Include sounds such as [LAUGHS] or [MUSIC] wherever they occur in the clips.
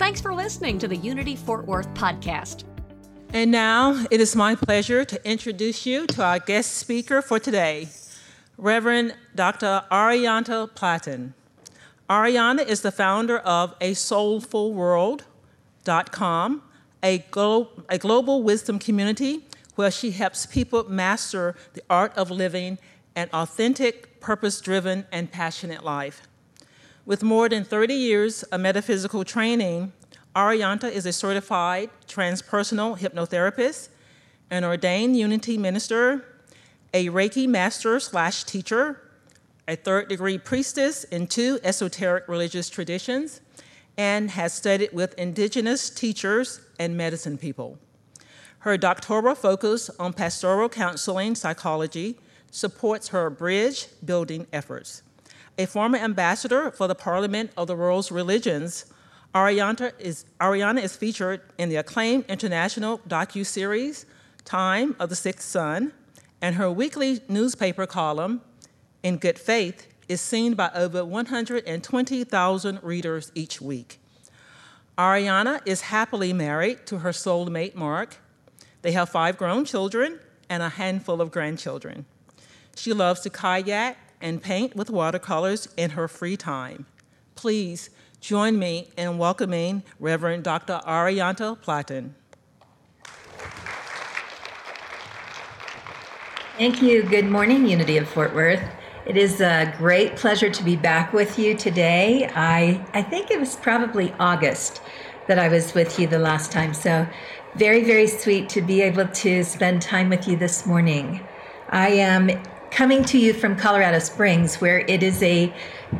Thanks for listening to the Unity Fort Worth podcast. And now it is my pleasure to introduce you to our guest speaker for today, Reverend Dr. Arianta Platten. Ariana is the founder of A Soulful World com, a, glo- a global wisdom community where she helps people master the art of living an authentic, purpose driven, and passionate life. With more than 30 years of metaphysical training, Arianta is a certified transpersonal hypnotherapist, an ordained unity minister, a Reiki master slash teacher, a third degree priestess in two esoteric religious traditions, and has studied with indigenous teachers and medicine people. Her doctoral focus on pastoral counseling psychology supports her bridge building efforts. A former ambassador for the Parliament of the World's Religions, Ariana is, Ariana is featured in the acclaimed international docu-series Time of the Sixth Sun, and her weekly newspaper column, In Good Faith, is seen by over 120,000 readers each week. Ariana is happily married to her soulmate, Mark. They have five grown children and a handful of grandchildren. She loves to kayak and paint with watercolors in her free time. Please join me in welcoming Reverend Dr. Arianta Platten. Thank you. Good morning, Unity of Fort Worth. It is a great pleasure to be back with you today. I, I think it was probably August that I was with you the last time. So, very, very sweet to be able to spend time with you this morning. I am coming to you from Colorado Springs, where it is a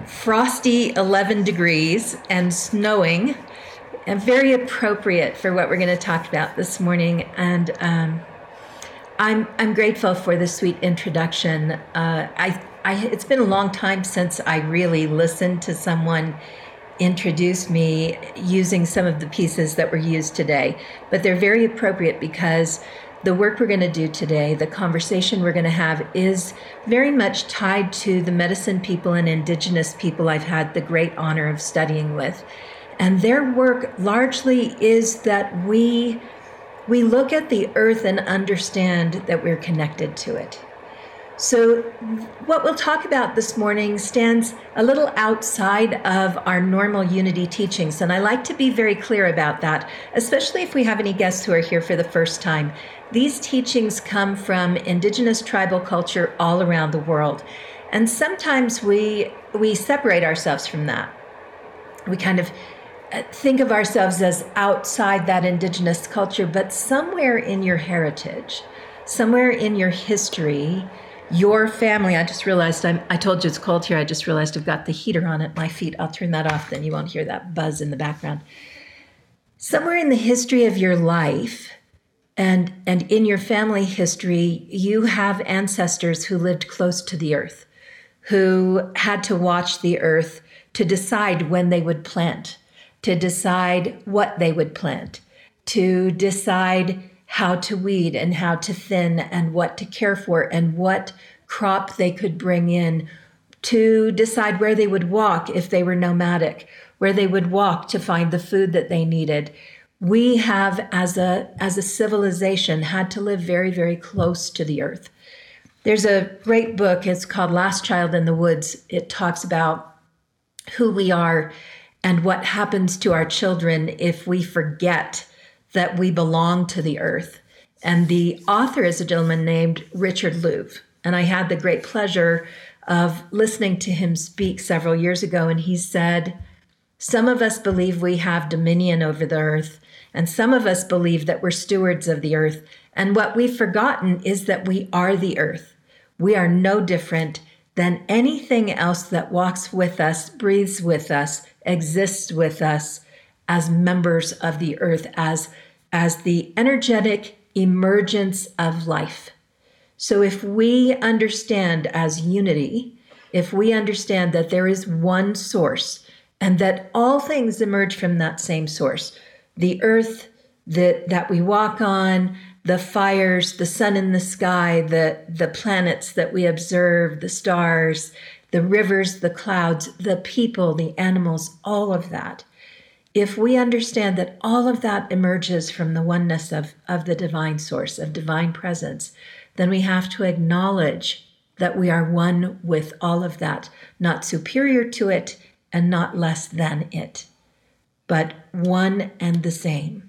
frosty 11 degrees and snowing, and very appropriate for what we're going to talk about this morning. And um, I'm I'm grateful for the sweet introduction. Uh, I I, it's been a long time since I really listened to someone introduce me using some of the pieces that were used today, but they're very appropriate because the work we're going to do today, the conversation we're going to have, is very much tied to the medicine people and indigenous people I've had the great honor of studying with. And their work largely is that we we look at the earth and understand that we're connected to it. So, what we'll talk about this morning stands a little outside of our normal unity teachings. And I like to be very clear about that, especially if we have any guests who are here for the first time. These teachings come from indigenous tribal culture all around the world. And sometimes we, we separate ourselves from that. We kind of uh, think of ourselves as outside that indigenous culture, but somewhere in your heritage, somewhere in your history, your family. I just realized I'm, I told you it's cold here. I just realized I've got the heater on at my feet. I'll turn that off, then you won't hear that buzz in the background. Somewhere in the history of your life and, and in your family history, you have ancestors who lived close to the earth, who had to watch the earth to decide when they would plant, to decide what they would plant, to decide how to weed and how to thin and what to care for and what crop they could bring in to decide where they would walk if they were nomadic where they would walk to find the food that they needed. We have as a as a civilization had to live very very close to the earth. There's a great book it's called last child in the woods. It talks about who we are and what happens to our children if we forget that we belong to the earth. And the author is a gentleman named Richard Louv. And I had the great pleasure of listening to him speak several years ago. And he said, Some of us believe we have dominion over the earth, and some of us believe that we're stewards of the earth. And what we've forgotten is that we are the earth. We are no different than anything else that walks with us, breathes with us, exists with us, as members of the earth, as, as the energetic emergence of life. So if we understand as unity, if we understand that there is one source and that all things emerge from that same source, the earth that, that we walk on, the fires, the sun in the sky, the, the planets that we observe, the stars, the rivers, the clouds, the people, the animals, all of that. If we understand that all of that emerges from the oneness of, of the divine source, of divine presence, then we have to acknowledge that we are one with all of that, not superior to it and not less than it, but one and the same.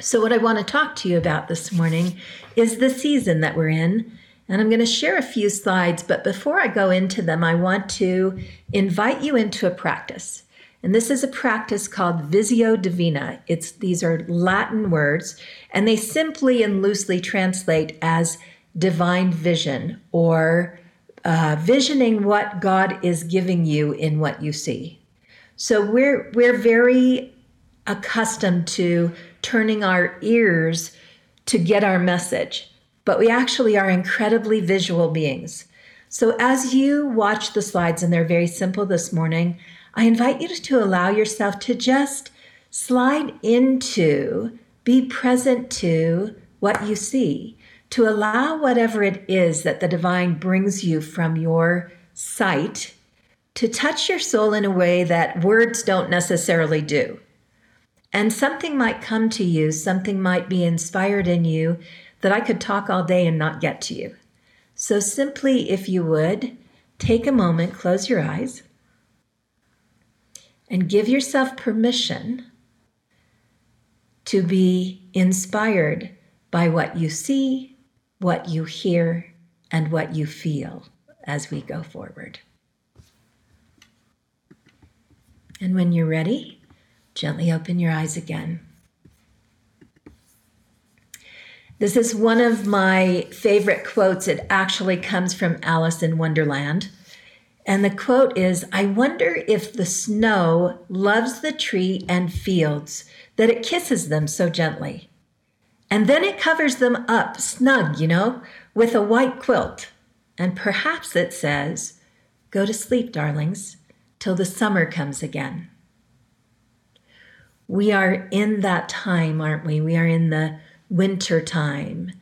So, what I want to talk to you about this morning is the season that we're in. And I'm going to share a few slides, but before I go into them, I want to invite you into a practice. And this is a practice called Visio Divina. It's these are Latin words, and they simply and loosely translate as divine vision or uh, visioning what God is giving you in what you see. So we're we're very accustomed to turning our ears to get our message, but we actually are incredibly visual beings. So as you watch the slides, and they're very simple this morning, I invite you to allow yourself to just slide into, be present to what you see, to allow whatever it is that the divine brings you from your sight to touch your soul in a way that words don't necessarily do. And something might come to you, something might be inspired in you that I could talk all day and not get to you. So, simply, if you would, take a moment, close your eyes, and give yourself permission to be inspired by what you see, what you hear, and what you feel as we go forward. And when you're ready, Gently open your eyes again. This is one of my favorite quotes. It actually comes from Alice in Wonderland. And the quote is I wonder if the snow loves the tree and fields that it kisses them so gently. And then it covers them up snug, you know, with a white quilt. And perhaps it says, Go to sleep, darlings, till the summer comes again we are in that time, aren't we? We are in the winter time.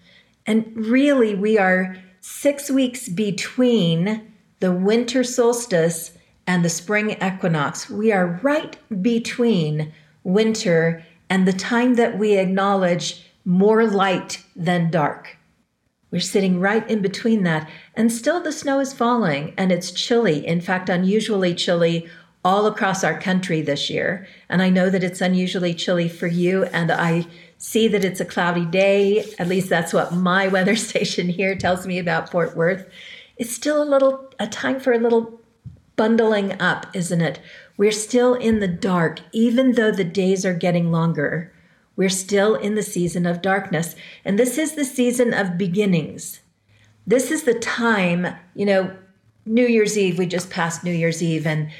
And really, we are six weeks between the winter solstice and the spring equinox. We are right between winter and the time that we acknowledge more light than dark. We're sitting right in between that. And still, the snow is falling and it's chilly. In fact, unusually chilly all across our country this year. And I know that it's unusually chilly for you, and I see that it's a cloudy day. At least that's what my [LAUGHS] weather station here tells me about Fort Worth. It's still a little, a time for a little bundling up, isn't it? We're still in the dark, even though the days are getting longer. We're still in the season of darkness. And this is the season of beginnings. This is the time, you know, New Year's Eve, we just passed New Year's Eve, and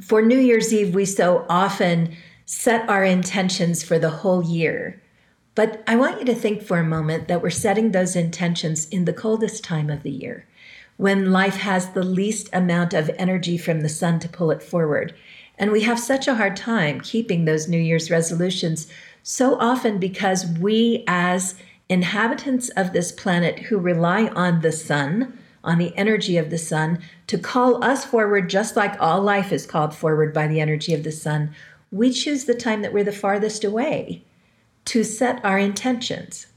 for New Year's Eve, we so often set our intentions for the whole year. But I want you to think for a moment that we're setting those intentions in the coldest time of the year, when life has the least amount of energy from the sun to pull it forward. And we have such a hard time keeping those New Year's resolutions so often because we, as inhabitants of this planet who rely on the sun, on the energy of the sun to call us forward, just like all life is called forward by the energy of the sun. We choose the time that we're the farthest away to set our intentions.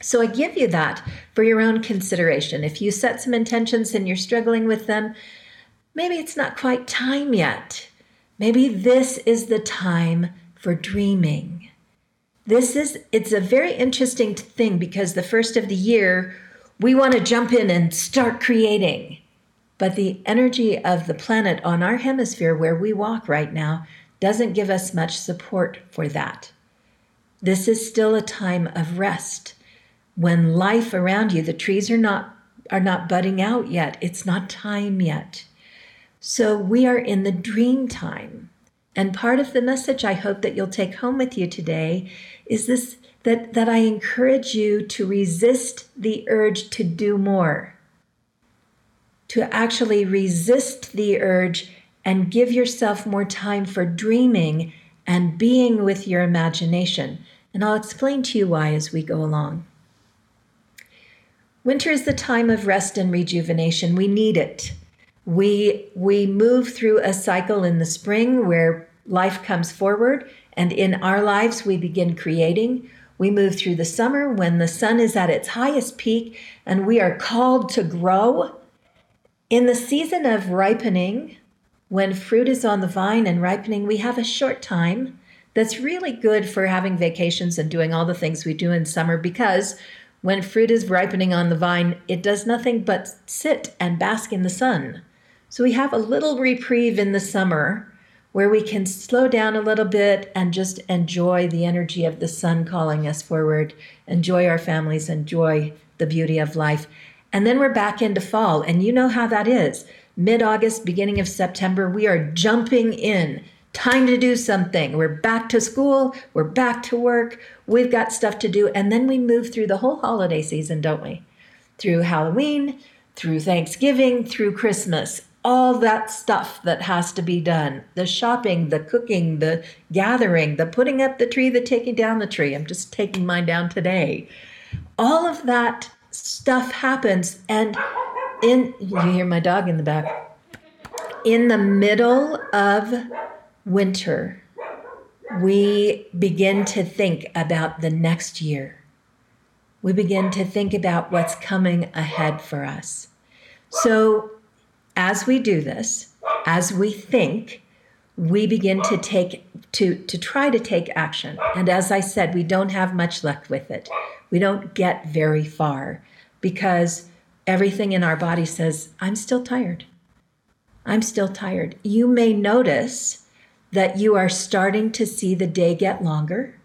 So I give you that for your own consideration. If you set some intentions and you're struggling with them, maybe it's not quite time yet. Maybe this is the time for dreaming. This is it's a very interesting thing because the first of the year we want to jump in and start creating. But the energy of the planet on our hemisphere where we walk right now doesn't give us much support for that. This is still a time of rest. When life around you, the trees are not are not budding out yet. It's not time yet. So we are in the dream time. And part of the message I hope that you'll take home with you today is this that, that I encourage you to resist the urge to do more, to actually resist the urge and give yourself more time for dreaming and being with your imagination. And I'll explain to you why as we go along. Winter is the time of rest and rejuvenation. We need it. We, we move through a cycle in the spring where life comes forward, and in our lives, we begin creating. We move through the summer when the sun is at its highest peak and we are called to grow. In the season of ripening, when fruit is on the vine and ripening, we have a short time that's really good for having vacations and doing all the things we do in summer because when fruit is ripening on the vine, it does nothing but sit and bask in the sun. So we have a little reprieve in the summer where we can slow down a little bit and just enjoy the energy of the sun calling us forward, enjoy our families, enjoy the beauty of life. And then we're back into fall. And you know how that is. Mid August, beginning of September, we are jumping in time to do something. We're back to school, we're back to work, we've got stuff to do. And then we move through the whole holiday season, don't we? Through Halloween, through Thanksgiving, through Christmas, all that stuff that has to be done the shopping, the cooking, the gathering, the putting up the tree, the taking down the tree. I'm just taking mine down today. All of that stuff happens. And in, you hear my dog in the back. In the middle of winter, we begin to think about the next year. We begin to think about what's coming ahead for us. So, as we do this, as we think, we begin to take to to try to take action. And as I said, we don't have much luck with it. We don't get very far because everything in our body says, I'm still tired. I'm still tired. You may notice that you are starting to see the day get longer.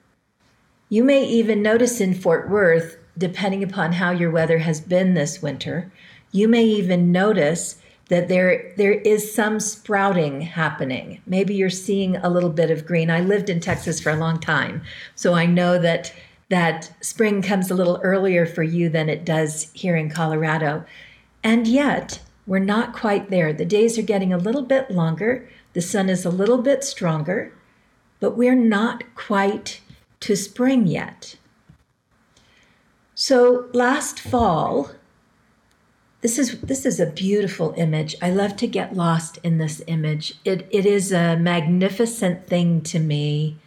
You may even notice in Fort Worth, depending upon how your weather has been this winter, you may even notice that there there is some sprouting happening. Maybe you're seeing a little bit of green. I lived in Texas for a long time, so I know that that spring comes a little earlier for you than it does here in Colorado. And yet, we're not quite there. The days are getting a little bit longer. The sun is a little bit stronger, but we're not quite to spring yet. So last fall, this is this is a beautiful image. I love to get lost in this image. It it is a magnificent thing to me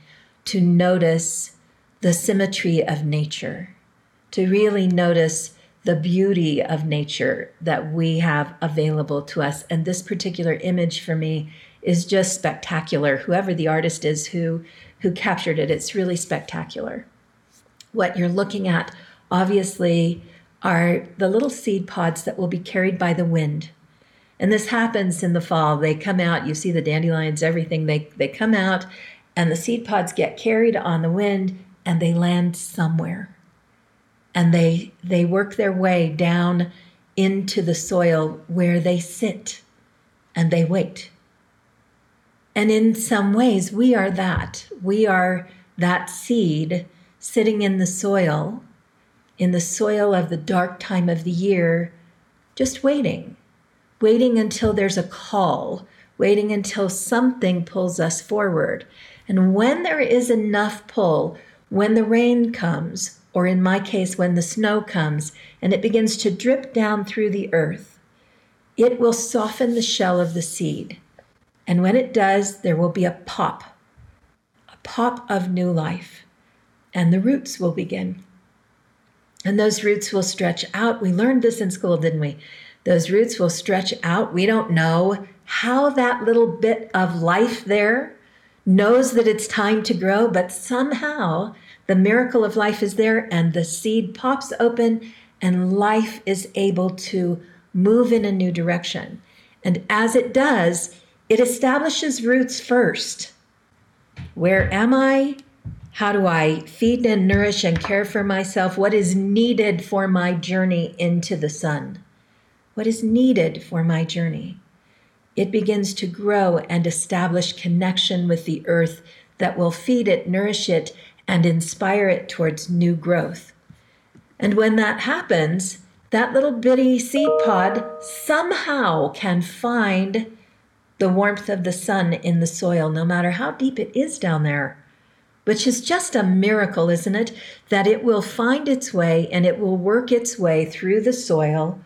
to notice the symmetry of nature, to really notice the beauty of nature that we have available to us. And this particular image for me is just spectacular. Whoever the artist is who who captured it, it's really spectacular. What you're looking at, obviously, are the little seed pods that will be carried by the wind. And this happens in the fall. They come out, you see the dandelions, everything, they, they come out, and the seed pods get carried on the wind and they land somewhere. And they, they work their way down into the soil where they sit and they wait and in some ways, we are that. We are that seed sitting in the soil, in the soil of the dark time of the year, just waiting, waiting until there's a call, waiting until something pulls us forward. And when there is enough pull, when the rain comes, or in my case, when the snow comes and it begins to drip down through the earth, it will soften the shell of the seed and when it does, there will be a pop, a pop of new life, and the roots will begin. And those roots will stretch out. We learned this in school, didn't we? Those roots will stretch out. We don't know how that little bit of life there knows that it's time to grow, but somehow the miracle of life is there and the seed pops open and life is able to move in a new direction. And as it does, it establishes roots first. Where am I? How do I feed and nourish and care for myself? What is needed for my journey into the sun? What is needed for my journey? it begins to grow and establish connection with the earth that will feed it, nourish it, and inspire it towards new growth. And when that happens, that little bitty seed pod somehow can find the warmth of the sun in the soil, no matter how deep it is down there. Which is just a miracle, isn't it? That it will find its way and it will work its way through the soil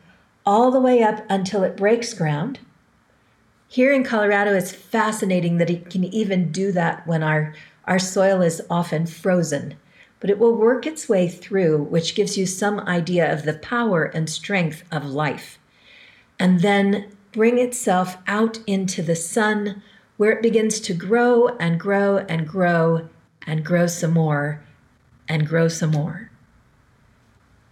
all the way up until it breaks ground. Here in Colorado, it's fascinating that it can even do that when our, our soil is often frozen. But it will work its way through, which gives you some idea of the power and strength of life. And then bring itself out into the sun where it begins to grow and grow and grow and grow some more and grow some more.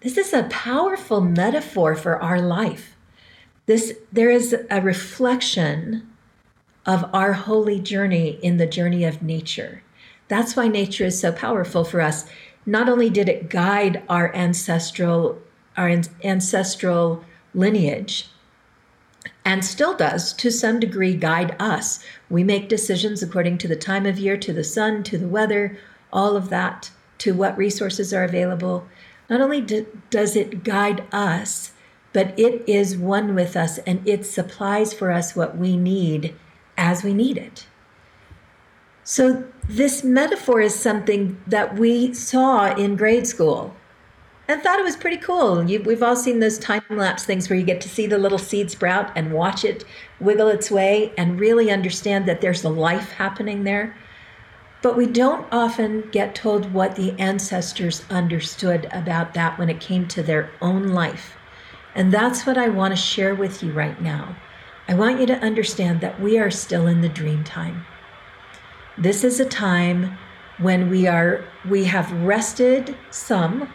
This is a powerful metaphor for our life. This there is a reflection of our holy journey in the journey of nature. That's why nature is so powerful for us. Not only did it guide our ancestral our ancestral lineage, and still does to some degree guide us. We make decisions according to the time of year, to the sun, to the weather, all of that, to what resources are available. Not only do, does it guide us, but it is one with us and it supplies for us what we need as we need it. So, this metaphor is something that we saw in grade school and thought it was pretty cool. You, we've all seen those time lapse things where you get to see the little seed sprout and watch it wiggle its way and really understand that there's a life happening there. But we don't often get told what the ancestors understood about that when it came to their own life. And that's what I want to share with you right now. I want you to understand that we are still in the dream time. This is a time when we are we have rested some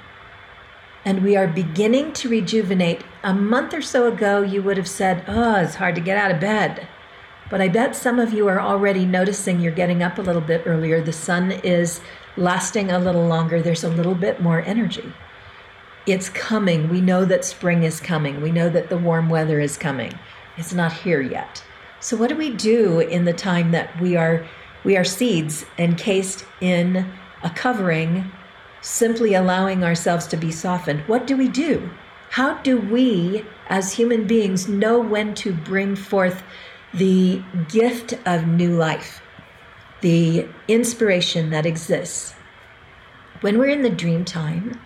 and we are beginning to rejuvenate. A month or so ago, you would have said, Oh, it's hard to get out of bed. But I bet some of you are already noticing you're getting up a little bit earlier. The sun is lasting a little longer. There's a little bit more energy. It's coming. We know that spring is coming. We know that the warm weather is coming. It's not here yet. So what do we do in the time that we are we are seeds encased in a covering simply allowing ourselves to be softened. What do we do? How do we, as human beings, know when to bring forth the gift of new life, the inspiration that exists? When we're in the dream time,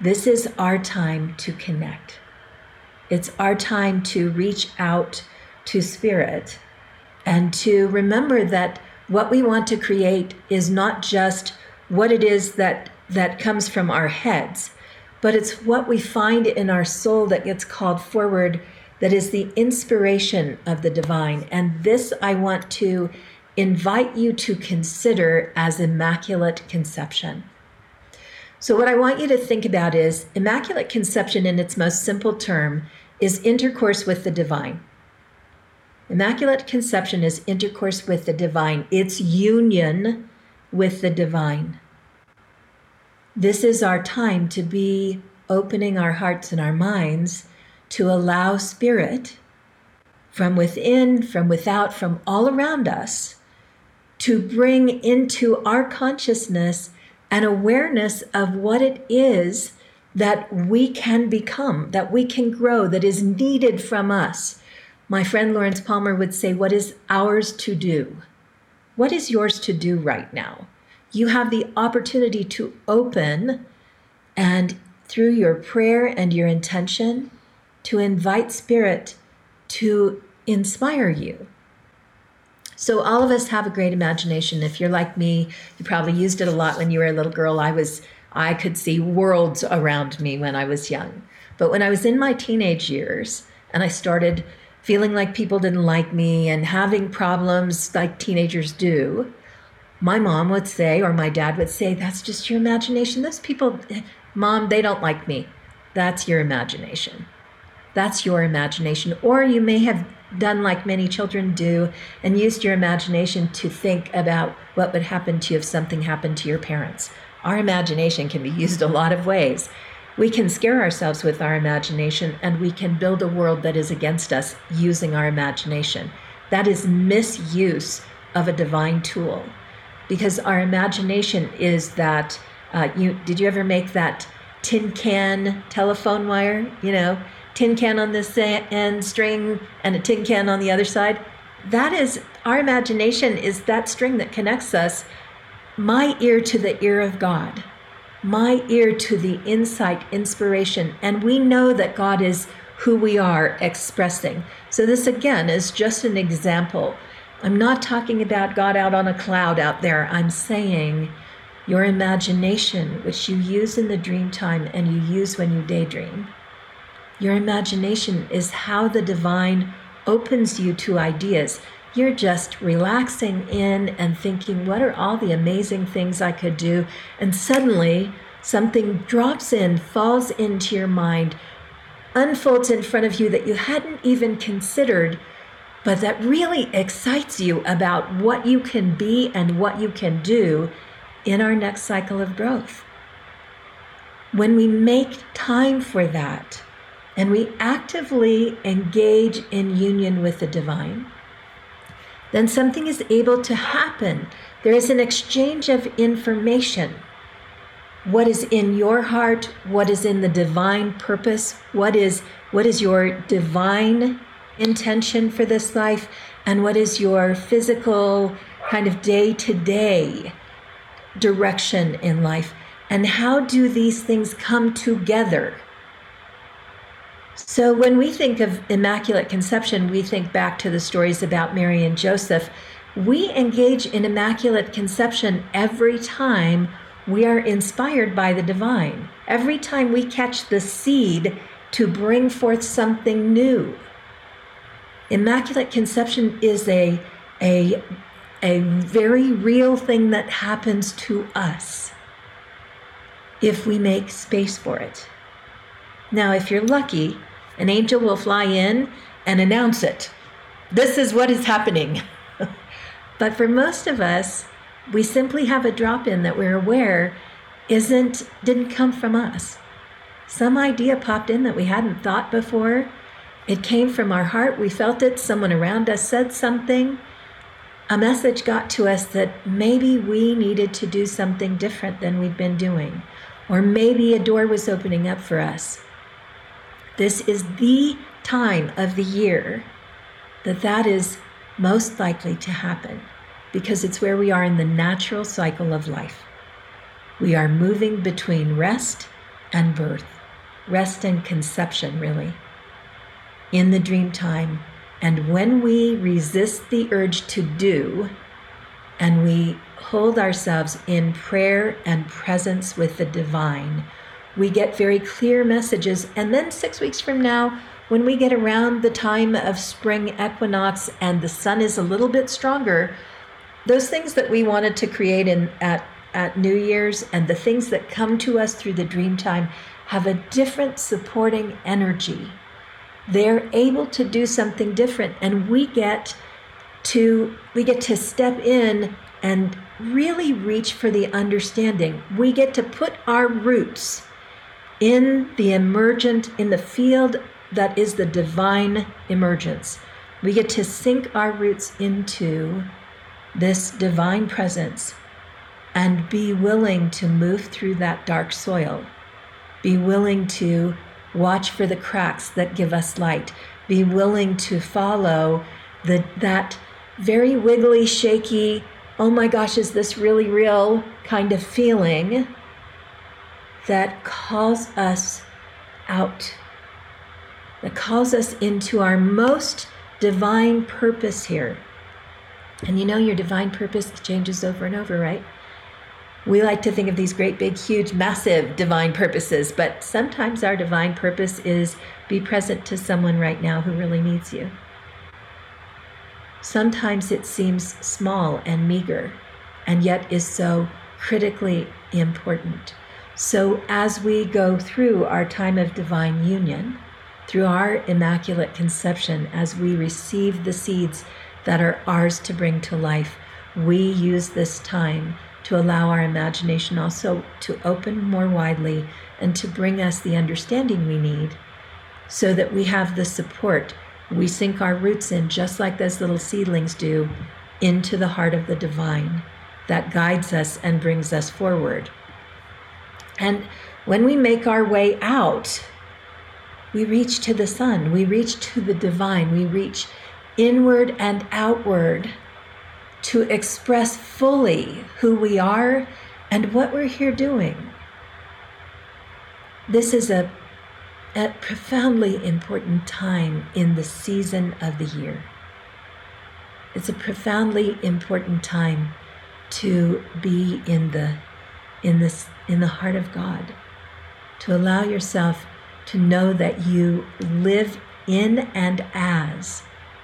this is our time to connect. It's our time to reach out to spirit and to remember that what we want to create is not just what it is that that comes from our heads, but it's what we find in our soul that gets called forward that is the inspiration of the divine. And this I want to invite you to consider as Immaculate Conception. So, what I want you to think about is Immaculate Conception, in its most simple term, is intercourse with the divine. Immaculate Conception is intercourse with the divine, it's union with the divine. This is our time to be opening our hearts and our minds to allow Spirit from within, from without, from all around us to bring into our consciousness an awareness of what it is that we can become, that we can grow, that is needed from us. My friend Lawrence Palmer would say, What is ours to do? What is yours to do right now? you have the opportunity to open and through your prayer and your intention to invite spirit to inspire you. So all of us have a great imagination. If you're like me, you probably used it a lot when you were a little girl. I was I could see worlds around me when I was young. But when I was in my teenage years and I started feeling like people didn't like me and having problems like teenagers do, my mom would say, or my dad would say, that's just your imagination. Those people, mom, they don't like me. That's your imagination. That's your imagination. Or you may have done like many children do and used your imagination to think about what would happen to you if something happened to your parents. Our imagination can be used a lot of ways. We can scare ourselves with our imagination and we can build a world that is against us using our imagination. that is misuse of a divine tool. Because our imagination is that uh, you did you ever make that tin can telephone wire you know? Tin can on this end string and a tin can on the other side. That is our imagination is that string that connects us my ear to the ear of god my ear to the insight inspiration and we know that god is who we are expressing so this again is just an example I'm not talking about God out on a cloud out there. I'm saying your imagination, which you use in the dream time and you use when you daydream. Your imagination is how the divine opens you to ideas. You're just relaxing in and thinking, what are all the amazing things I could do? And suddenly something drops in, falls into your mind, unfolds in front of you that you hadn't even considered but that really excites you about what you can be and what you can do in our next cycle of growth. When we make time for that and we actively engage in union with the divine, then something is able to happen. There is an exchange of information. What is in your heart? What is in the divine purpose? What is what is your divine intention for this life and what is your physical kind of day to day direction in life and how do these things come together so when we think of immaculate conception we think back to the stories about mary and joseph. We engage in immaculate conception every time we are inspired by the divine. Every time we catch the seed to bring forth something new. Immaculate conception is a, a, a very real thing that happens to us if we make space for it. Now, if you're lucky, an angel will fly in and announce it. This is what is happening. [LAUGHS] but for most of us, we simply have a drop in that we're aware isn't didn't come from us. Some idea popped in that we hadn't thought before it came from our heart. We felt it. Someone around us said something. A message got to us that maybe we needed to do something different than we'd been doing, or maybe a door was opening up for us. This is the time of the year that that is most likely to happen because it's where we are in the natural cycle of life. We are moving between rest and birth, rest and conception, really in the dream time. And when we resist the urge to do and we hold ourselves in prayer and presence with the divine, we get very clear messages. And then six weeks from now, when we get around the time of spring equinox and the sun is a little bit stronger, those things that we wanted to create in at at New Year's and the things that come to us through the dream time have a different supporting energy. They're able to do something different. And we get to we get to step in and really reach for the understanding. We get to put our roots in the emergent in the field that is the divine emergence we get to sink our roots into this divine presence and be willing to move through that dark soil be willing to Watch for the cracks that give us light. Be willing to follow the, that very wiggly, shaky, oh my gosh, is this really real kind of feeling that calls us out, that calls us into our most divine purpose here. And you know, your divine purpose changes over and over, right? We like to think of these great, big, huge, massive divine purposes, but sometimes our divine purpose is be present to someone right now who really needs you. Sometimes it seems small and meager, and yet is so critically important. So, as we go through our time of divine union, through our immaculate conception, as we receive the seeds that are ours to bring to life, we use this time to allow our imagination also to open more widely and to bring us the understanding we need so that we have the support We sink our roots in just like those little seedlings do into the heart of the divine that guides us and brings us forward. And when we make our way out, we reach to the sun, we reach to the divine, we reach inward and outward to express fully who we are and what we're here doing. This is a, a profoundly important time in the season of the year. It's a profoundly important time to be in the in this in the heart of God to allow yourself to know that you live in and as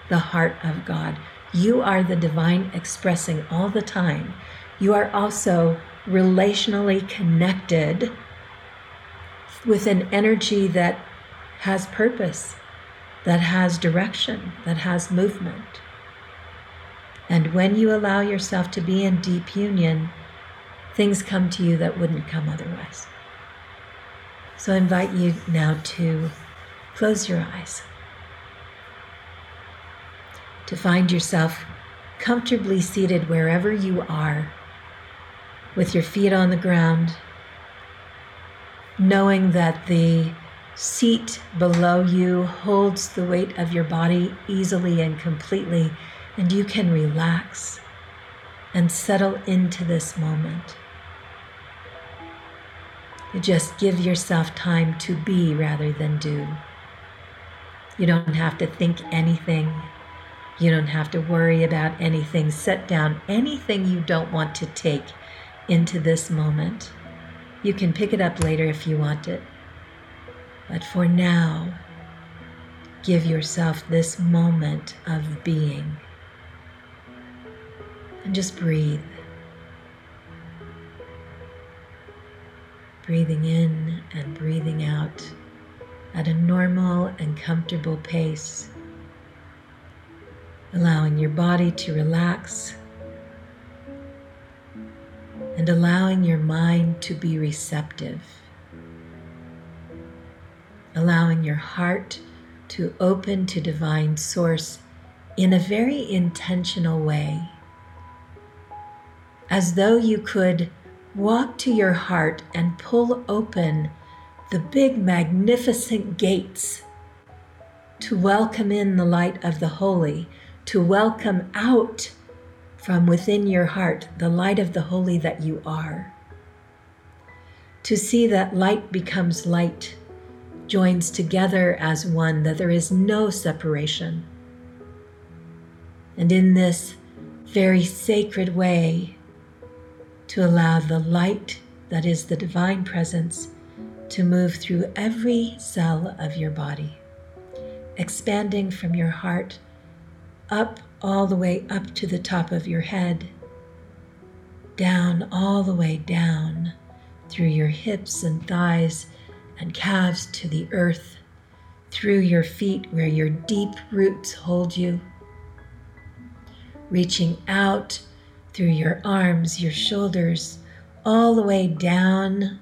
the heart of God. You are the divine expressing all the time. You are also relationally connected with an energy that has purpose, that has direction, that has movement. And when you allow yourself to be in deep union, things come to you that wouldn't come otherwise. So I invite you now to close your eyes, to find yourself comfortably seated wherever you are, with your feet on the ground, knowing that the seat below you holds the weight of your body easily and completely, and you can relax and settle into this moment. You just give yourself time to be rather than do. You don't have to think anything. You don't have to worry about anything. Set down anything you don't want to take into this moment. You can pick it up later if you want it. But for now, give yourself this moment of being. And just breathe. Breathing in and breathing out at a normal and comfortable pace, allowing your body to relax and allowing your mind to be receptive, allowing your heart to open to divine source in a very intentional way, as though you could walk to your heart and pull open the big, magnificent gates to welcome in the light of the holy, to welcome out from within your heart the light of the holy that you are. To see that light becomes light, joins together as one, that there is no separation. And in this very sacred way, to allow the light that is the divine presence to move through every cell of your body, expanding from your heart up all the way up to the top of your head, down all the way down through your hips and thighs and calves to the earth, through your feet where your deep roots hold you, reaching out through your arms, your shoulders, all the way down,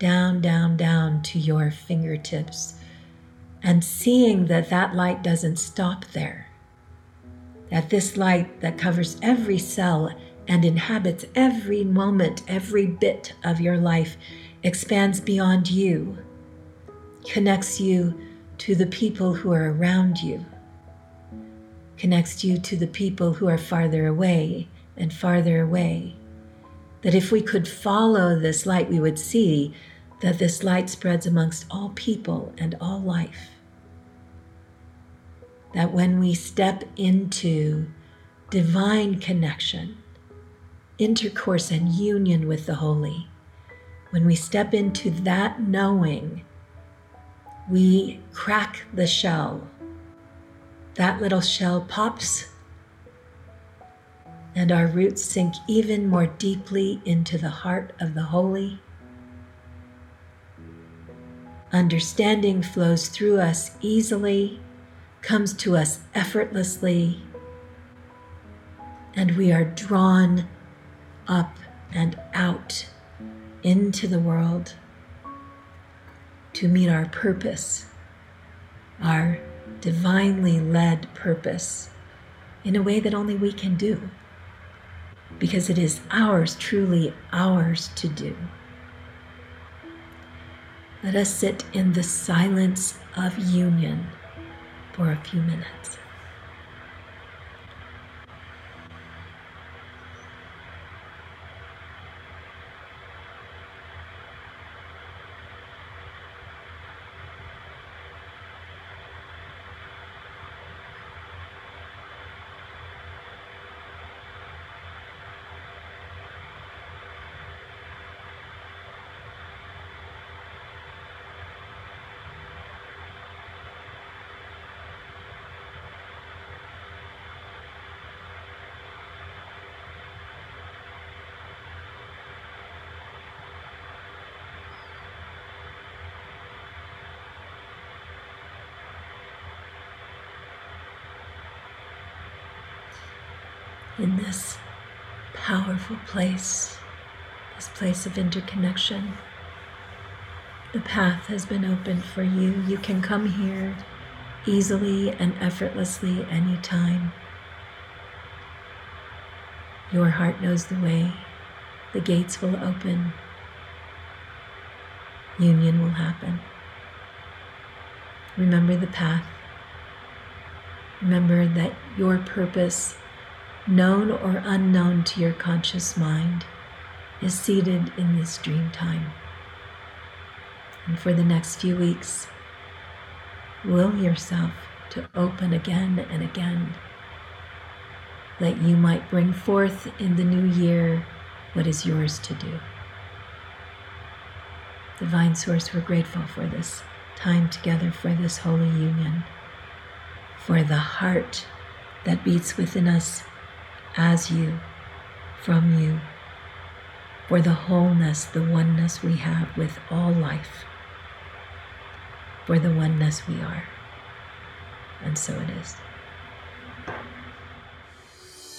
down, down, down to your fingertips. And seeing that that light doesn't stop there. That this light that covers every cell and inhabits every moment, every bit of your life expands beyond you, connects you to the people who are around you, connects you to the people who are farther away and farther away. That if we could follow this light, we would see that this light spreads amongst all people and all life. That when we step into divine connection, intercourse, and union with the Holy, when we step into that knowing, we crack the shell. That little shell pops and our roots sink even more deeply into the heart of the holy. Understanding flows through us easily, comes to us effortlessly, and we are drawn up and out into the world to meet our purpose, our divinely led purpose in a way that only we can do. Because it is ours, truly ours to do. Let us sit in the silence of union for a few minutes. In this powerful place, this place of interconnection. The path has been opened for you. You can come here easily and effortlessly anytime. Your heart knows the way. The gates will open. Union will happen. Remember the path. Remember that your purpose known or unknown to your conscious mind, is seated in this dream time. And for the next few weeks, will yourself to open again and again, that you might bring forth in the new year what is yours to do. Divine Source, we're grateful for this time together, for this holy union, for the heart that beats within us as you, from you, for the wholeness, the oneness we have with all life, for the oneness we are. And so it is.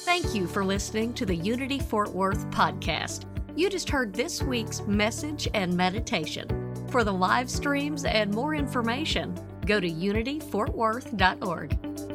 Thank you for listening to the Unity Fort Worth podcast. You just heard this week's message and meditation. For the live streams and more information, go to unityfortworth.org.